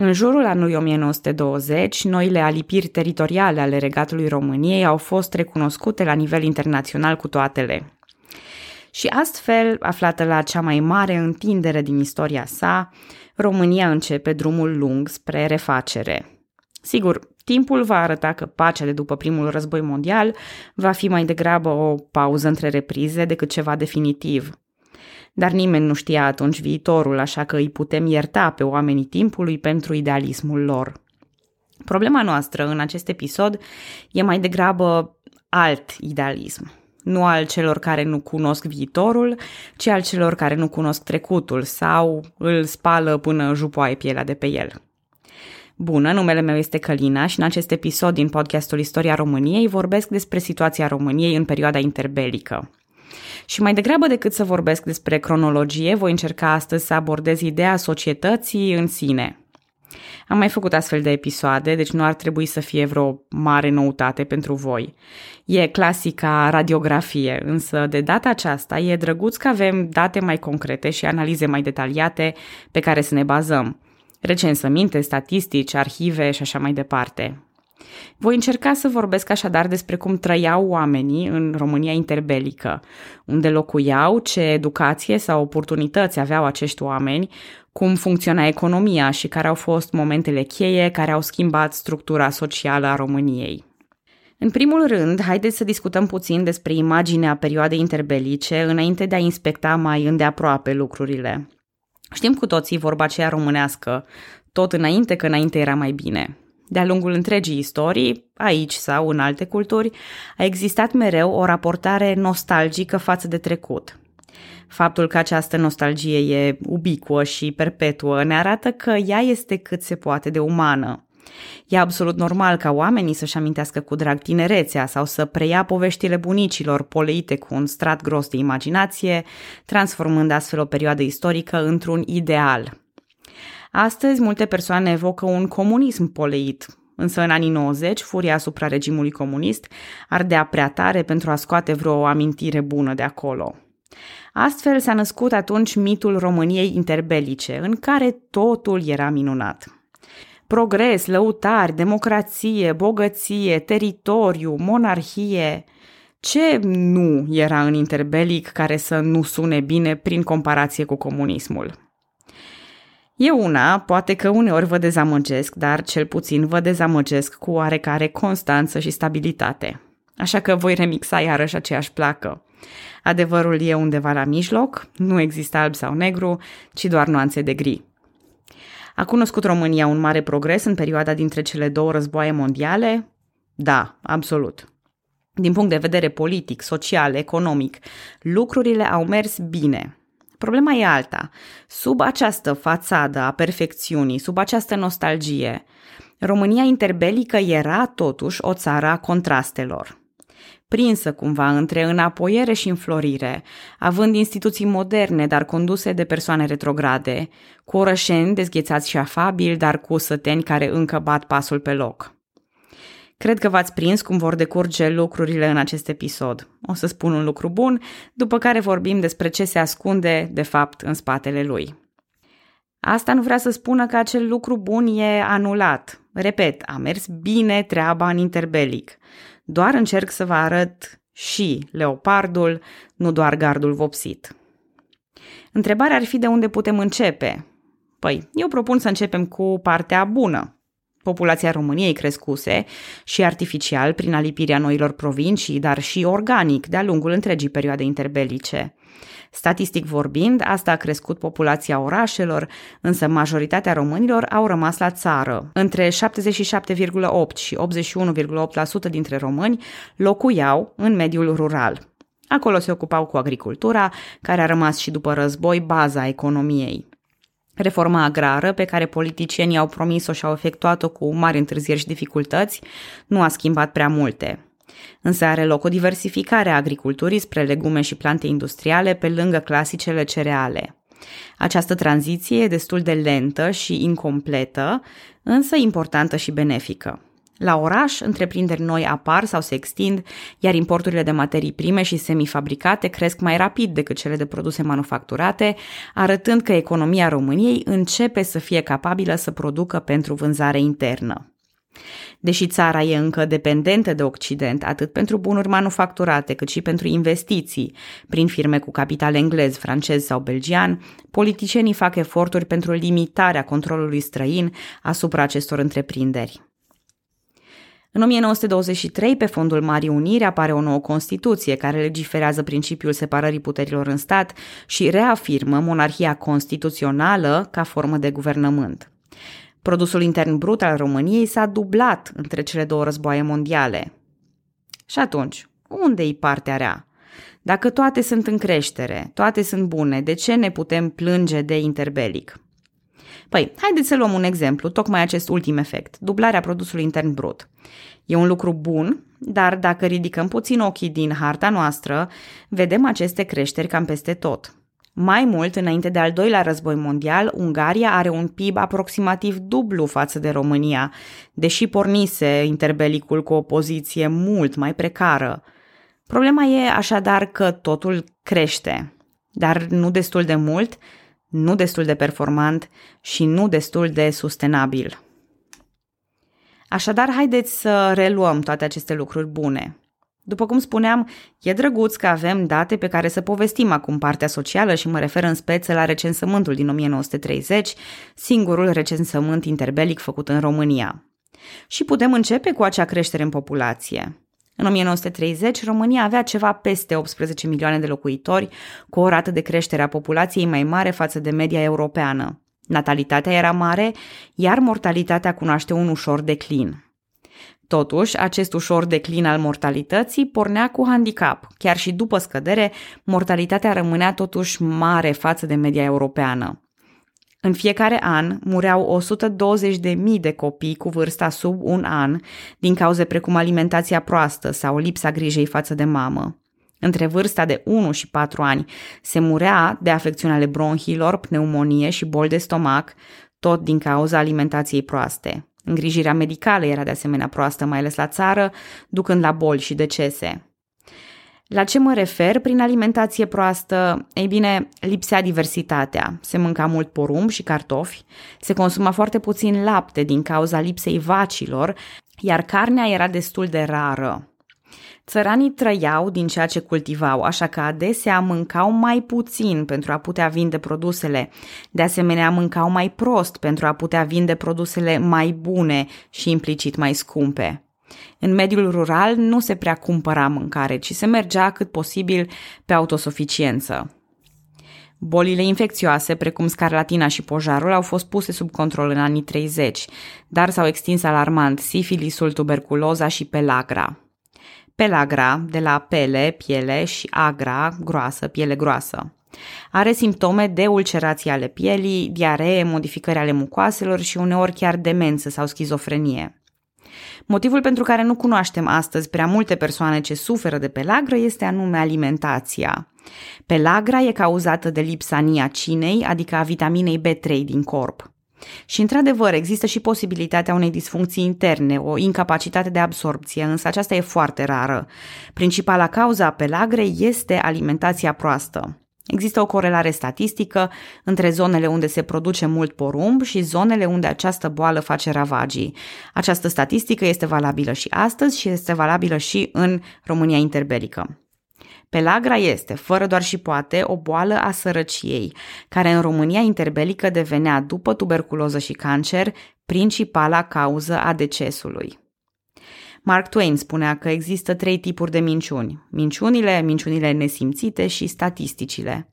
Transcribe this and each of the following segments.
În jurul anului 1920, noile alipiri teritoriale ale regatului României au fost recunoscute la nivel internațional cu toatele. Și astfel, aflată la cea mai mare întindere din istoria sa, România începe drumul lung spre refacere. Sigur, timpul va arăta că pacea de după primul război mondial va fi mai degrabă o pauză între reprize decât ceva definitiv. Dar nimeni nu știa atunci viitorul, așa că îi putem ierta pe oamenii timpului pentru idealismul lor. Problema noastră în acest episod e mai degrabă alt idealism nu al celor care nu cunosc viitorul, ci al celor care nu cunosc trecutul sau îl spală până jupoaie pielea de pe el. Bună, numele meu este Călina și în acest episod din podcastul Istoria României vorbesc despre situația României în perioada interbelică. Și mai degrabă decât să vorbesc despre cronologie, voi încerca astăzi să abordez ideea societății în sine – am mai făcut astfel de episoade, deci nu ar trebui să fie vreo mare noutate pentru voi. E clasica radiografie, însă de data aceasta e drăguț că avem date mai concrete și analize mai detaliate pe care să ne bazăm. Recensăminte, statistici, arhive și așa mai departe. Voi încerca să vorbesc așadar despre cum trăiau oamenii în România interbelică, unde locuiau, ce educație sau oportunități aveau acești oameni, cum funcționa economia și care au fost momentele cheie care au schimbat structura socială a României. În primul rând, haideți să discutăm puțin despre imaginea perioadei interbelice înainte de a inspecta mai îndeaproape lucrurile. Știm cu toții vorba aceea românească, tot înainte că înainte era mai bine. De-a lungul întregii istorii, aici sau în alte culturi, a existat mereu o raportare nostalgică față de trecut. Faptul că această nostalgie e ubicuă și perpetuă ne arată că ea este cât se poate de umană. E absolut normal ca oamenii să-și amintească cu drag tinerețea sau să preia poveștile bunicilor poleite cu un strat gros de imaginație, transformând astfel o perioadă istorică într-un ideal. Astăzi, multe persoane evocă un comunism poleit, însă în anii 90, furia asupra regimului comunist ardea prea tare pentru a scoate vreo amintire bună de acolo. Astfel s-a născut atunci mitul României interbelice, în care totul era minunat. Progres, lăutari, democrație, bogăție, teritoriu, monarhie. Ce nu era în interbelic care să nu sune bine prin comparație cu comunismul? Eu una, poate că uneori vă dezamăgesc, dar cel puțin vă dezamăgesc cu oarecare constanță și stabilitate. Așa că voi remixa iarăși aceeași placă. Adevărul e undeva la mijloc, nu există alb sau negru, ci doar nuanțe de gri. A cunoscut România un mare progres în perioada dintre cele două războaie mondiale? Da, absolut. Din punct de vedere politic, social, economic, lucrurile au mers bine. Problema e alta. Sub această fațadă a perfecțiunii, sub această nostalgie, România interbelică era totuși o țară a contrastelor prinsă cumva între înapoiere și înflorire, având instituții moderne, dar conduse de persoane retrograde, cu orășeni dezghețați și afabili, dar cu săteni care încă bat pasul pe loc. Cred că v-ați prins cum vor decurge lucrurile în acest episod. O să spun un lucru bun, după care vorbim despre ce se ascunde, de fapt, în spatele lui. Asta nu vrea să spună că acel lucru bun e anulat. Repet, a mers bine treaba în interbelic. Doar încerc să vă arăt și leopardul, nu doar gardul vopsit. Întrebarea ar fi de unde putem începe. Păi, eu propun să începem cu partea bună. Populația României crescuse și artificial prin alipirea noilor provincii, dar și organic de-a lungul întregii perioade interbelice. Statistic vorbind, asta a crescut populația orașelor, însă majoritatea românilor au rămas la țară. Între 77,8 și 81,8% dintre români locuiau în mediul rural. Acolo se ocupau cu agricultura, care a rămas și după război baza economiei. Reforma agrară, pe care politicienii au promis-o și au efectuat-o cu mari întârzieri și dificultăți, nu a schimbat prea multe. Însă are loc o diversificare a agriculturii spre legume și plante industriale pe lângă clasicele cereale. Această tranziție e destul de lentă și incompletă, însă importantă și benefică. La oraș, întreprinderi noi apar sau se extind, iar importurile de materii prime și semifabricate cresc mai rapid decât cele de produse manufacturate, arătând că economia României începe să fie capabilă să producă pentru vânzare internă. Deși țara e încă dependentă de Occident, atât pentru bunuri manufacturate, cât și pentru investiții, prin firme cu capital englez, francez sau belgian, politicienii fac eforturi pentru limitarea controlului străin asupra acestor întreprinderi. În 1923, pe fondul Marii Uniri, apare o nouă Constituție care legiferează principiul separării puterilor în stat și reafirmă monarhia constituțională ca formă de guvernământ. Produsul intern brut al României s-a dublat între cele două războaie mondiale. Și atunci, unde-i partea rea? Dacă toate sunt în creștere, toate sunt bune, de ce ne putem plânge de interbelic? Păi, haideți să luăm un exemplu, tocmai acest ultim efect, dublarea produsului intern brut. E un lucru bun, dar dacă ridicăm puțin ochii din harta noastră, vedem aceste creșteri cam peste tot. Mai mult, înainte de al doilea război mondial, Ungaria are un PIB aproximativ dublu față de România, deși pornise interbelicul cu o poziție mult mai precară. Problema e așadar că totul crește, dar nu destul de mult, nu destul de performant și nu destul de sustenabil. Așadar, haideți să reluăm toate aceste lucruri bune. După cum spuneam, e drăguț că avem date pe care să povestim acum partea socială și mă refer în speță la recensământul din 1930, singurul recensământ interbelic făcut în România. Și putem începe cu acea creștere în populație. În 1930, România avea ceva peste 18 milioane de locuitori, cu o rată de creștere a populației mai mare față de media europeană. Natalitatea era mare, iar mortalitatea cunoaște un ușor declin. Totuși, acest ușor declin al mortalității pornea cu handicap. Chiar și după scădere, mortalitatea rămânea totuși mare față de media europeană. În fiecare an mureau 120.000 de copii cu vârsta sub un an din cauze precum alimentația proastă sau lipsa grijei față de mamă. Între vârsta de 1 și 4 ani se murea de afecțiuni ale bronhilor, pneumonie și boli de stomac, tot din cauza alimentației proaste. Îngrijirea medicală era de asemenea proastă, mai ales la țară, ducând la boli și decese. La ce mă refer prin alimentație proastă? Ei bine, lipsea diversitatea. Se mânca mult porumb și cartofi, se consuma foarte puțin lapte din cauza lipsei vacilor, iar carnea era destul de rară. Țăranii trăiau din ceea ce cultivau, așa că adesea mâncau mai puțin pentru a putea vinde produsele. De asemenea, mâncau mai prost pentru a putea vinde produsele mai bune și implicit mai scumpe. În mediul rural nu se prea cumpăra mâncare, ci se mergea cât posibil pe autosuficiență. Bolile infecțioase, precum scarlatina și pojarul, au fost puse sub control în anii 30, dar s-au extins alarmant sifilisul, tuberculoza și pelagra. Pelagra, de la pele, piele și agra, groasă, piele groasă. Are simptome de ulcerație ale pielii, diaree, modificări ale mucoaselor și uneori chiar demență sau schizofrenie. Motivul pentru care nu cunoaștem astăzi prea multe persoane ce suferă de pelagră este anume alimentația. Pelagra e cauzată de lipsa niacinei, adică a vitaminei B3 din corp. Și, într-adevăr, există și posibilitatea unei disfuncții interne, o incapacitate de absorpție, însă aceasta e foarte rară. Principala cauza a pelagrei este alimentația proastă. Există o corelare statistică între zonele unde se produce mult porumb și zonele unde această boală face ravagii. Această statistică este valabilă și astăzi și este valabilă și în România interbelică. Pelagra este, fără doar și poate, o boală a sărăciei, care în România interbelică devenea, după tuberculoză și cancer, principala cauză a decesului. Mark Twain spunea că există trei tipuri de minciuni. Minciunile, minciunile nesimțite și statisticile.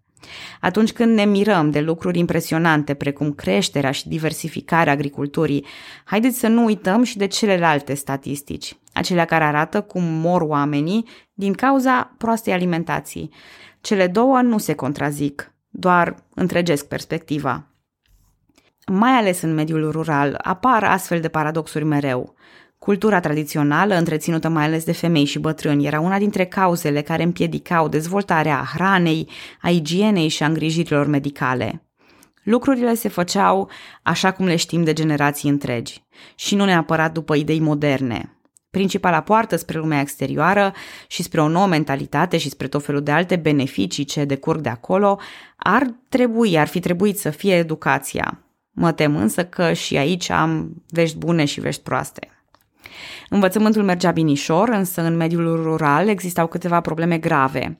Atunci când ne mirăm de lucruri impresionante precum creșterea și diversificarea agriculturii, haideți să nu uităm și de celelalte statistici, acelea care arată cum mor oamenii din cauza proastei alimentații. Cele două nu se contrazic, doar întregesc perspectiva. Mai ales în mediul rural apar astfel de paradoxuri mereu. Cultura tradițională, întreținută mai ales de femei și bătrâni, era una dintre cauzele care împiedicau dezvoltarea hranei, a igienei și a îngrijirilor medicale. Lucrurile se făceau așa cum le știm de generații întregi și nu neapărat după idei moderne. Principala poartă spre lumea exterioară și spre o nouă mentalitate și spre tot felul de alte beneficii ce decurg de acolo ar trebui, ar fi trebuit să fie educația. Mă tem însă că și aici am vești bune și vești proaste. Învățământul mergea binișor, însă în mediul rural existau câteva probleme grave.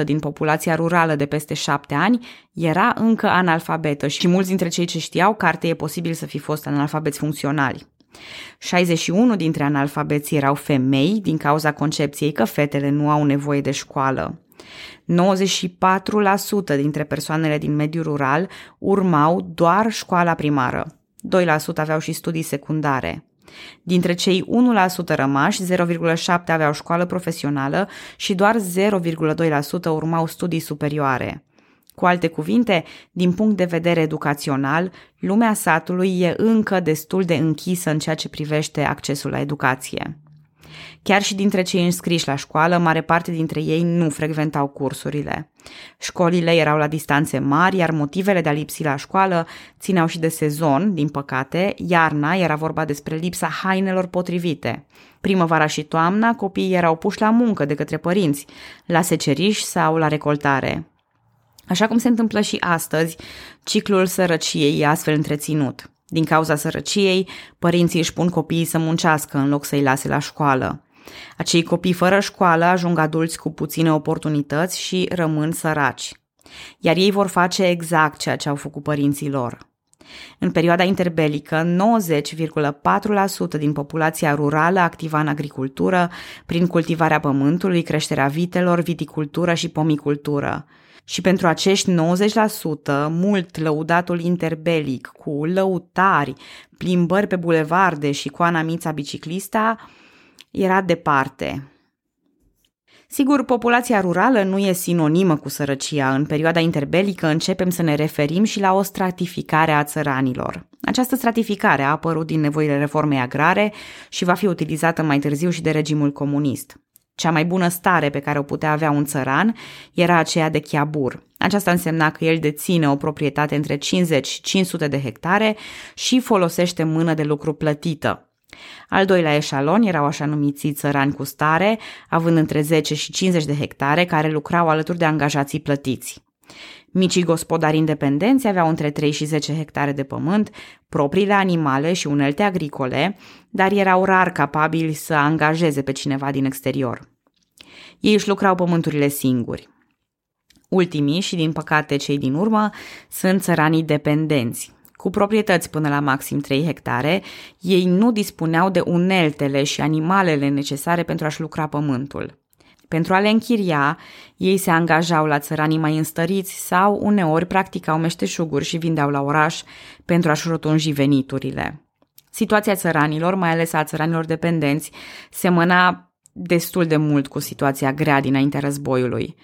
48,5% din populația rurală de peste 7 ani era încă analfabetă și mulți dintre cei ce știau carte e posibil să fi fost analfabeți funcționali. 61 dintre analfabeți erau femei din cauza concepției că fetele nu au nevoie de școală. 94% dintre persoanele din mediul rural urmau doar școala primară. 2% aveau și studii secundare. Dintre cei 1% rămași, 0,7% aveau școală profesională și doar 0,2% urmau studii superioare. Cu alte cuvinte, din punct de vedere educațional, lumea satului e încă destul de închisă în ceea ce privește accesul la educație. Chiar și dintre cei înscriși la școală, mare parte dintre ei nu frecventau cursurile. Școlile erau la distanțe mari, iar motivele de a lipsi la școală țineau și de sezon, din păcate, iarna era vorba despre lipsa hainelor potrivite. Primăvara și toamna, copiii erau puși la muncă de către părinți, la seceriș sau la recoltare. Așa cum se întâmplă și astăzi, ciclul sărăciei e astfel întreținut. Din cauza sărăciei, părinții își pun copiii să muncească în loc să-i lase la școală. Acei copii fără școală ajung adulți cu puține oportunități și rămân săraci. Iar ei vor face exact ceea ce au făcut părinții lor. În perioada interbelică, 90,4% din populația rurală activa în agricultură, prin cultivarea pământului, creșterea vitelor, viticultură și pomicultură. Și pentru acești 90%, mult lăudatul interbelic, cu lăutari, plimbări pe bulevarde și cu Anamița biciclista, era departe. Sigur, populația rurală nu e sinonimă cu sărăcia. În perioada interbelică începem să ne referim și la o stratificare a țăranilor. Această stratificare a apărut din nevoile reformei agrare și va fi utilizată mai târziu și de regimul comunist. Cea mai bună stare pe care o putea avea un țăran era aceea de chiabur. Aceasta însemna că el deține o proprietate între 50 și 500 de hectare și folosește mână de lucru plătită. Al doilea eșalon erau așa numiții țărani cu stare, având între 10 și 50 de hectare, care lucrau alături de angajații plătiți. Micii gospodari independenți aveau între 3 și 10 hectare de pământ, propriile animale și unelte agricole, dar erau rar capabili să angajeze pe cineva din exterior. Ei își lucrau pământurile singuri. Ultimii și, din păcate, cei din urmă sunt țăranii dependenți. Cu proprietăți până la maxim 3 hectare, ei nu dispuneau de uneltele și animalele necesare pentru a-și lucra pământul. Pentru a le închiria, ei se angajau la țăranii mai înstăriți sau uneori practicau meșteșuguri și vindeau la oraș pentru a-și rotunji veniturile. Situația țăranilor, mai ales a țăranilor dependenți, semăna destul de mult cu situația grea dinaintea războiului.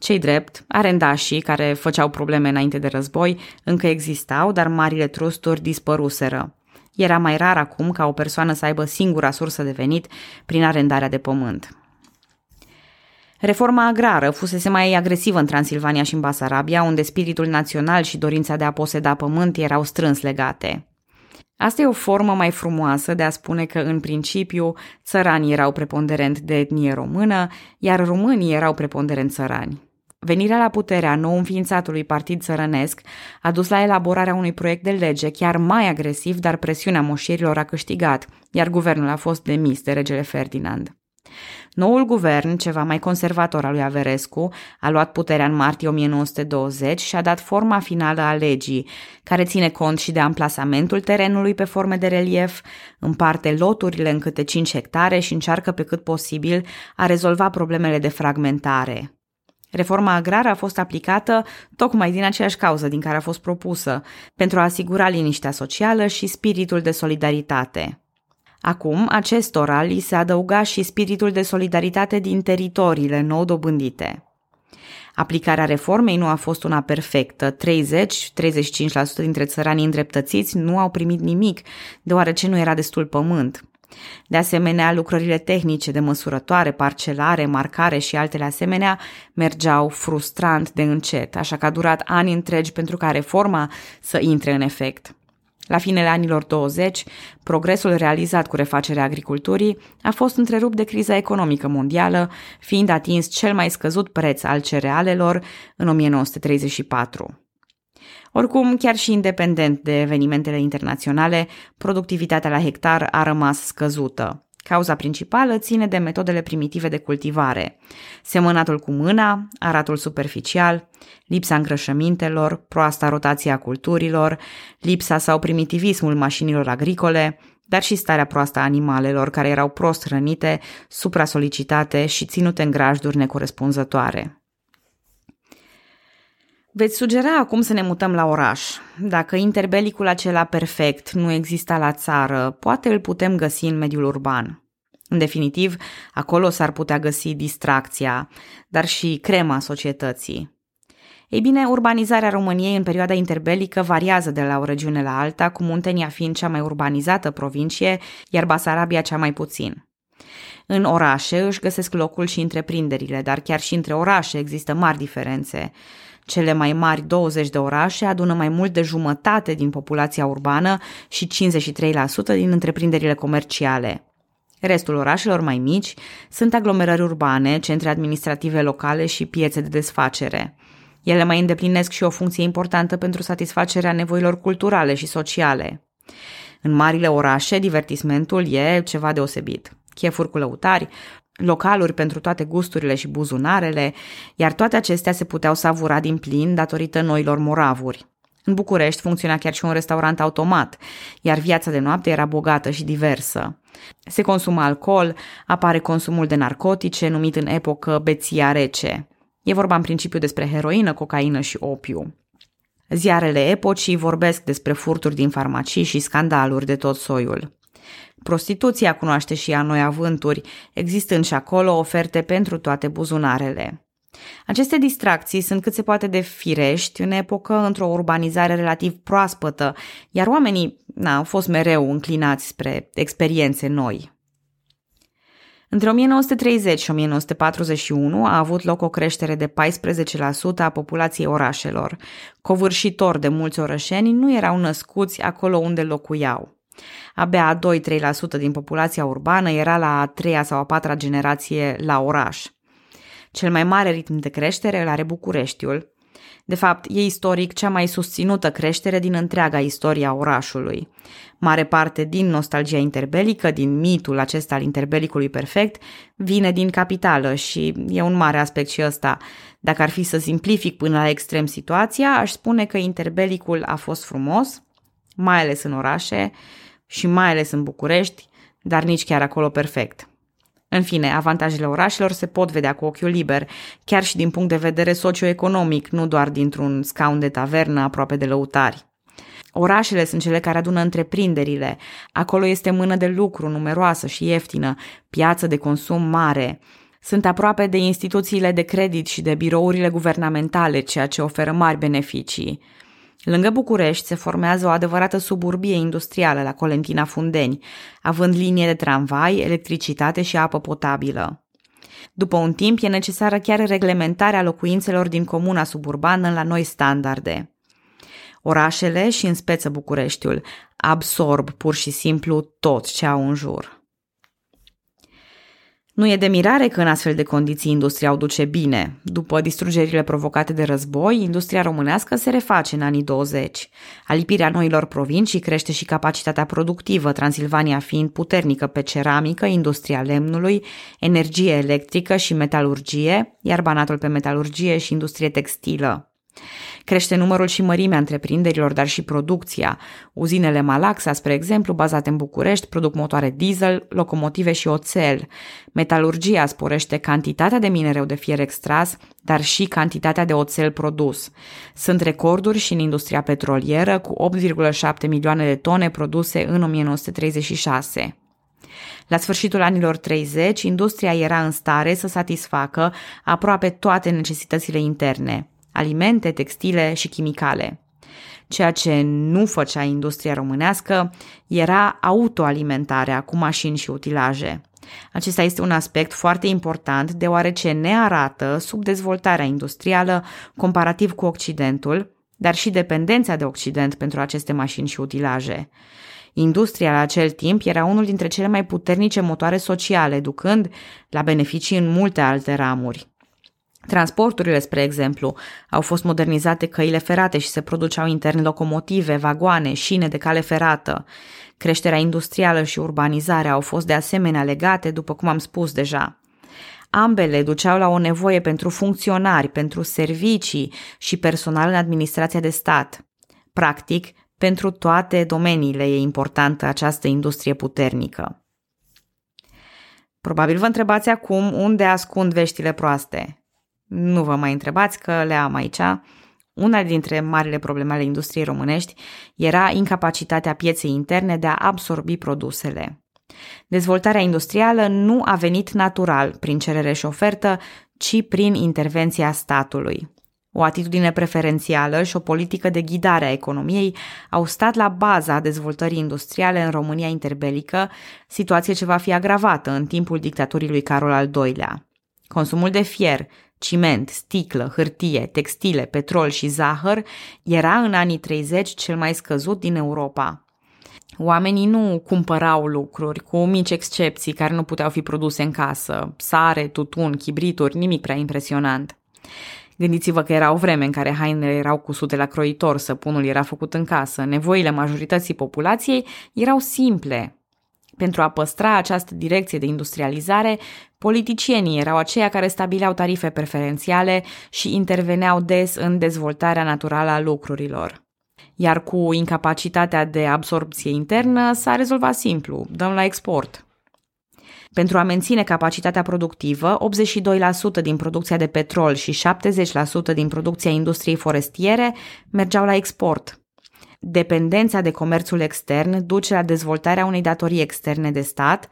Cei drept, arendașii, care făceau probleme înainte de război, încă existau, dar marile trusturi dispăruseră. Era mai rar acum ca o persoană să aibă singura sursă de venit prin arendarea de pământ. Reforma agrară fusese mai agresivă în Transilvania și în Basarabia, unde spiritul național și dorința de a poseda pământ erau strâns legate. Asta e o formă mai frumoasă de a spune că, în principiu, țăranii erau preponderent de etnie română, iar românii erau preponderent țărani. Venirea la putere a nou înființatului partid țărănesc a dus la elaborarea unui proiect de lege chiar mai agresiv, dar presiunea moșierilor a câștigat, iar guvernul a fost demis de regele Ferdinand. Noul guvern, ceva mai conservator al lui Averescu, a luat puterea în martie 1920 și a dat forma finală a legii, care ține cont și de amplasamentul terenului pe forme de relief, împarte loturile în câte 5 hectare și încearcă pe cât posibil a rezolva problemele de fragmentare. Reforma agrară a fost aplicată tocmai din aceeași cauză din care a fost propusă, pentru a asigura liniștea socială și spiritul de solidaritate. Acum, acestora li se adăuga și spiritul de solidaritate din teritoriile nou dobândite. Aplicarea reformei nu a fost una perfectă. 30-35% dintre țăranii îndreptățiți nu au primit nimic, deoarece nu era destul pământ. De asemenea, lucrările tehnice de măsurătoare, parcelare, marcare și altele asemenea mergeau frustrant de încet, așa că a durat ani întregi pentru ca reforma să intre în efect. La finele anilor 20, progresul realizat cu refacerea agriculturii a fost întrerupt de criza economică mondială, fiind atins cel mai scăzut preț al cerealelor în 1934. Oricum, chiar și independent de evenimentele internaționale, productivitatea la hectar a rămas scăzută. Cauza principală ține de metodele primitive de cultivare. Semănatul cu mâna, aratul superficial, lipsa îngrășămintelor, proasta rotația culturilor, lipsa sau primitivismul mașinilor agricole, dar și starea proastă a animalelor care erau prost hrănite, supra-solicitate și ținute în grajduri necorespunzătoare. Veți sugera acum să ne mutăm la oraș. Dacă interbelicul acela perfect nu exista la țară, poate îl putem găsi în mediul urban. În definitiv, acolo s-ar putea găsi distracția, dar și crema societății. Ei bine, urbanizarea României în perioada interbelică variază de la o regiune la alta, cu Muntenia fiind cea mai urbanizată provincie, iar Basarabia cea mai puțin. În orașe își găsesc locul și întreprinderile, dar chiar și între orașe există mari diferențe. Cele mai mari 20 de orașe adună mai mult de jumătate din populația urbană și 53% din întreprinderile comerciale. Restul orașelor mai mici sunt aglomerări urbane, centre administrative locale și piețe de desfacere. Ele mai îndeplinesc și o funcție importantă pentru satisfacerea nevoilor culturale și sociale. În marile orașe, divertismentul e ceva deosebit. Chefuri cu lăutari, localuri pentru toate gusturile și buzunarele, iar toate acestea se puteau savura din plin datorită noilor moravuri. În București funcționa chiar și un restaurant automat, iar viața de noapte era bogată și diversă. Se consuma alcool, apare consumul de narcotice, numit în epocă beția rece. E vorba în principiu despre heroină, cocaină și opiu. Ziarele epocii vorbesc despre furturi din farmacii și scandaluri de tot soiul. Prostituția cunoaște și ea noi avânturi, existând și acolo oferte pentru toate buzunarele. Aceste distracții sunt cât se poate de firești în epocă într-o urbanizare relativ proaspătă, iar oamenii na, au fost mereu înclinați spre experiențe noi. Între 1930 și 1941 a avut loc o creștere de 14% a populației orașelor. Covârșitori de mulți orășeni nu erau născuți acolo unde locuiau. Abia 2-3% din populația urbană era la a treia sau a patra generație la oraș. Cel mai mare ritm de creștere îl are Bucureștiul. De fapt, e istoric cea mai susținută creștere din întreaga istorie a orașului. Mare parte din nostalgia interbelică, din mitul acesta al interbelicului perfect, vine din capitală și e un mare aspect și ăsta. Dacă ar fi să simplific până la extrem situația, aș spune că interbelicul a fost frumos, mai ales în orașe și mai ales în București, dar nici chiar acolo perfect. În fine, avantajele orașelor se pot vedea cu ochiul liber, chiar și din punct de vedere socioeconomic, nu doar dintr-un scaun de tavernă aproape de lăutari. Orașele sunt cele care adună întreprinderile. Acolo este mână de lucru numeroasă și ieftină, piață de consum mare. Sunt aproape de instituțiile de credit și de birourile guvernamentale, ceea ce oferă mari beneficii. Lângă București se formează o adevărată suburbie industrială la Colentina Fundeni, având linie de tramvai, electricitate și apă potabilă. După un timp e necesară chiar reglementarea locuințelor din comuna suburbană la noi standarde. Orașele și în speță Bucureștiul absorb pur și simplu tot ce au în jur. Nu e de mirare că în astfel de condiții industria o duce bine. După distrugerile provocate de război, industria românească se reface în anii 20. Alipirea noilor provincii crește și capacitatea productivă, Transilvania fiind puternică pe ceramică, industria lemnului, energie electrică și metalurgie, iar Banatul pe metalurgie și industrie textilă. Crește numărul și mărimea întreprinderilor, dar și producția. Uzinele Malaxa, spre exemplu, bazate în București, produc motoare diesel, locomotive și oțel. Metalurgia sporește cantitatea de minereu de fier extras, dar și cantitatea de oțel produs. Sunt recorduri și în industria petrolieră, cu 8,7 milioane de tone produse în 1936. La sfârșitul anilor 30, industria era în stare să satisfacă aproape toate necesitățile interne alimente, textile și chimicale. Ceea ce nu făcea industria românească era autoalimentarea cu mașini și utilaje. Acesta este un aspect foarte important deoarece ne arată subdezvoltarea industrială comparativ cu Occidentul, dar și dependența de Occident pentru aceste mașini și utilaje. Industria la acel timp era unul dintre cele mai puternice motoare sociale, ducând la beneficii în multe alte ramuri. Transporturile, spre exemplu, au fost modernizate căile ferate și se produceau intern locomotive, vagoane, șine de cale ferată. Creșterea industrială și urbanizarea au fost de asemenea legate, după cum am spus deja. Ambele duceau la o nevoie pentru funcționari, pentru servicii și personal în administrația de stat. Practic, pentru toate domeniile e importantă această industrie puternică. Probabil vă întrebați acum unde ascund veștile proaste. Nu vă mai întrebați că le am aici. Una dintre marile probleme ale industriei românești era incapacitatea pieței interne de a absorbi produsele. Dezvoltarea industrială nu a venit natural prin cerere și ofertă, ci prin intervenția statului. O atitudine preferențială și o politică de ghidare a economiei au stat la baza dezvoltării industriale în România interbelică, situație ce va fi agravată în timpul dictaturii lui Carol al II-lea. Consumul de fier, ciment, sticlă, hârtie, textile, petrol și zahăr era în anii 30 cel mai scăzut din Europa. Oamenii nu cumpărau lucruri, cu mici excepții care nu puteau fi produse în casă, sare, tutun, chibrituri, nimic prea impresionant. Gândiți-vă că era o vreme în care hainele erau cusute la croitor, săpunul era făcut în casă, nevoile majorității populației erau simple. Pentru a păstra această direcție de industrializare, politicienii erau aceia care stabileau tarife preferențiale și interveneau des în dezvoltarea naturală a lucrurilor. Iar cu incapacitatea de absorpție internă s-a rezolvat simplu, dăm la export. Pentru a menține capacitatea productivă, 82% din producția de petrol și 70% din producția industriei forestiere mergeau la export. Dependența de comerțul extern duce la dezvoltarea unei datorii externe de stat,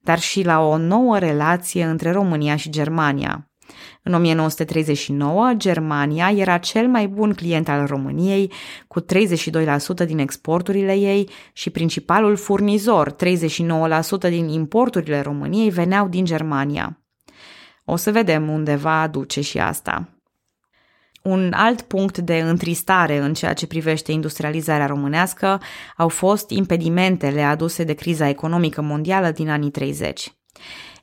dar și la o nouă relație între România și Germania. În 1939, Germania era cel mai bun client al României, cu 32% din exporturile ei și principalul furnizor, 39% din importurile României veneau din Germania. O să vedem unde va aduce și asta. Un alt punct de întristare în ceea ce privește industrializarea românească au fost impedimentele aduse de criza economică mondială din anii 30.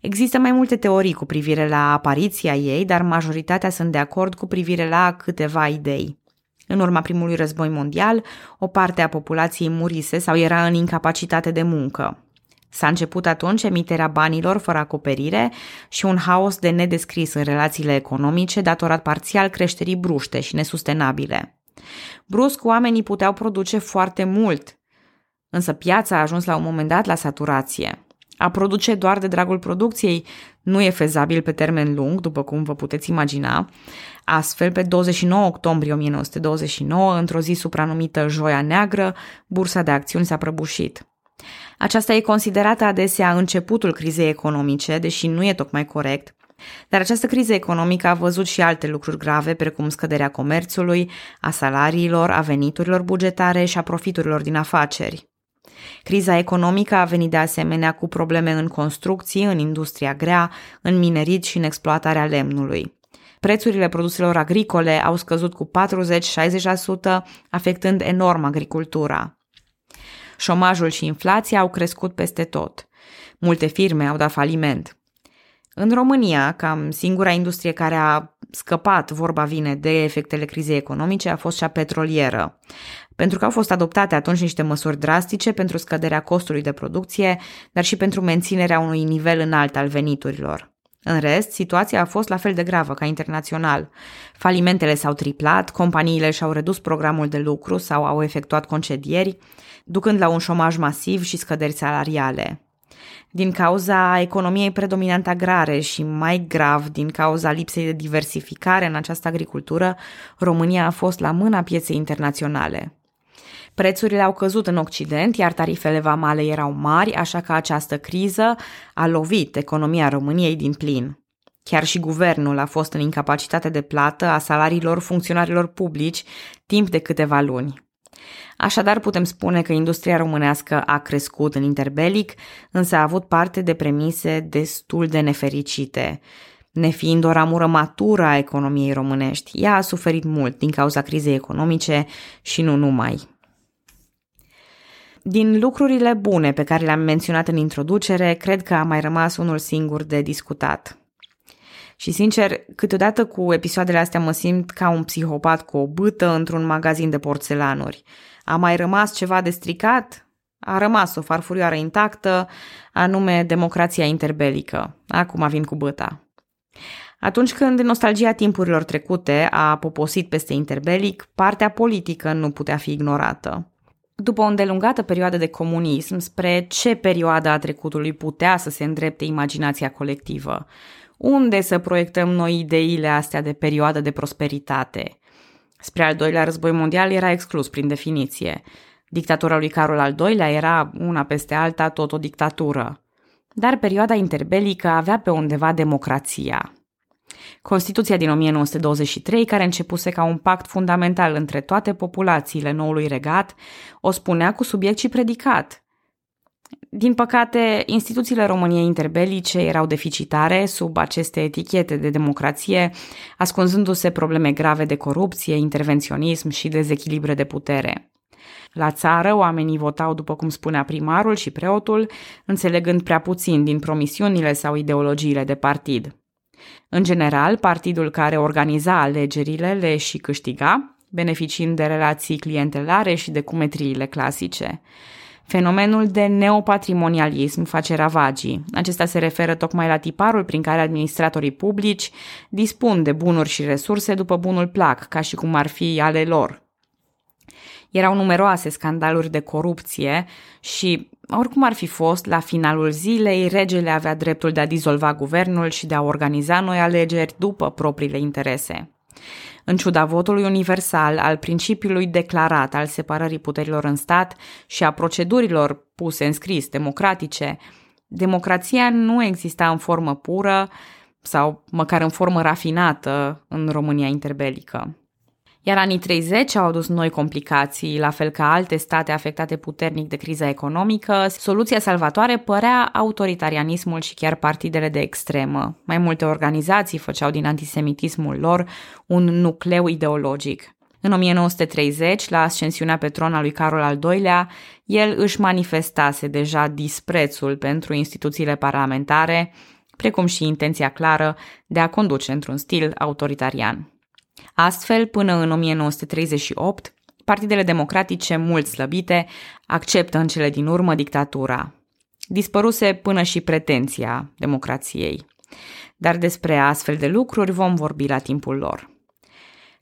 Există mai multe teorii cu privire la apariția ei, dar majoritatea sunt de acord cu privire la câteva idei. În urma primului război mondial, o parte a populației murise sau era în incapacitate de muncă. S-a început atunci emiterea banilor fără acoperire și un haos de nedescris în relațiile economice datorat parțial creșterii bruște și nesustenabile. Brusc, oamenii puteau produce foarte mult, însă piața a ajuns la un moment dat la saturație. A produce doar de dragul producției nu e fezabil pe termen lung, după cum vă puteți imagina. Astfel, pe 29 octombrie 1929, într-o zi supranumită Joia Neagră, bursa de acțiuni s-a prăbușit. Aceasta e considerată adesea începutul crizei economice, deși nu e tocmai corect, dar această criză economică a văzut și alte lucruri grave, precum scăderea comerțului, a salariilor, a veniturilor bugetare și a profiturilor din afaceri. Criza economică a venit de asemenea cu probleme în construcții, în industria grea, în minerit și în exploatarea lemnului. Prețurile produselor agricole au scăzut cu 40-60%, afectând enorm agricultura. Șomajul și inflația au crescut peste tot. Multe firme au dat faliment. În România, cam singura industrie care a scăpat, vorba vine, de efectele crizei economice a fost cea petrolieră pentru că au fost adoptate atunci niște măsuri drastice pentru scăderea costului de producție, dar și pentru menținerea unui nivel înalt al veniturilor. În rest, situația a fost la fel de gravă ca internațional. Falimentele s-au triplat, companiile și-au redus programul de lucru sau au efectuat concedieri, ducând la un șomaj masiv și scăderi salariale. Din cauza economiei predominant agrare și mai grav din cauza lipsei de diversificare în această agricultură, România a fost la mâna pieței internaționale. Prețurile au căzut în Occident, iar tarifele vamale erau mari, așa că această criză a lovit economia României din plin. Chiar și guvernul a fost în incapacitate de plată a salariilor funcționarilor publici timp de câteva luni. Așadar, putem spune că industria românească a crescut în interbelic, însă a avut parte de premise destul de nefericite. Nefiind o ramură matură a economiei românești, ea a suferit mult din cauza crizei economice și nu numai. Din lucrurile bune pe care le-am menționat în introducere, cred că a mai rămas unul singur de discutat. Și sincer, câteodată cu episoadele astea mă simt ca un psihopat cu o bâtă într-un magazin de porțelanuri. A mai rămas ceva de stricat? A rămas o farfurioară intactă, anume democrația interbelică. Acum vin cu băta. Atunci când nostalgia timpurilor trecute a poposit peste interbelic, partea politică nu putea fi ignorată. După o îndelungată perioadă de comunism, spre ce perioadă a trecutului putea să se îndrepte imaginația colectivă? Unde să proiectăm noi ideile astea de perioadă de prosperitate? Spre al doilea război mondial era exclus prin definiție. Dictatura lui Carol al II-lea era una peste alta tot o dictatură. Dar perioada interbelică avea pe undeva democrația. Constituția din 1923, care începuse ca un pact fundamental între toate populațiile noului regat, o spunea cu subiect și predicat. Din păcate, instituțiile României interbelice erau deficitare sub aceste etichete de democrație, ascunzându-se probleme grave de corupție, intervenționism și dezechilibre de putere. La țară, oamenii votau după cum spunea primarul și preotul, înțelegând prea puțin din promisiunile sau ideologiile de partid. În general, partidul care organiza alegerile le și câștiga, beneficiind de relații clientelare și de cumetriile clasice. Fenomenul de neopatrimonialism face ravagii. Acesta se referă tocmai la tiparul prin care administratorii publici dispun de bunuri și resurse după bunul plac, ca și cum ar fi ale lor. Erau numeroase scandaluri de corupție și, oricum ar fi fost, la finalul zilei, regele avea dreptul de a dizolva guvernul și de a organiza noi alegeri după propriile interese. În ciuda votului universal, al principiului declarat al separării puterilor în stat și a procedurilor puse în scris democratice, democrația nu exista în formă pură sau măcar în formă rafinată în România interbelică. Iar anii 30 au adus noi complicații, la fel ca alte state afectate puternic de criza economică. Soluția salvatoare părea autoritarianismul și chiar partidele de extremă. Mai multe organizații făceau din antisemitismul lor un nucleu ideologic. În 1930, la ascensiunea pe tron a lui Carol al II-lea, el își manifestase deja disprețul pentru instituțiile parlamentare, precum și intenția clară de a conduce într-un stil autoritarian. Astfel, până în 1938, partidele democratice mult slăbite acceptă în cele din urmă dictatura. Dispăruse până și pretenția democrației. Dar despre astfel de lucruri vom vorbi la timpul lor.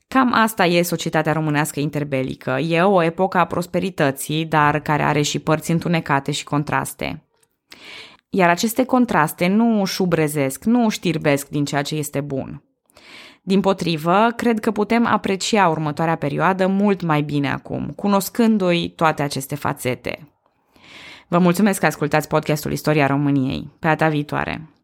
Cam asta e societatea românească interbelică. E o epocă a prosperității, dar care are și părți întunecate și contraste. Iar aceste contraste nu șubrezesc, nu știrbesc din ceea ce este bun. Din potrivă, cred că putem aprecia următoarea perioadă mult mai bine acum, cunoscându-i toate aceste fațete. Vă mulțumesc că ascultați podcastul Istoria României. Pe data viitoare!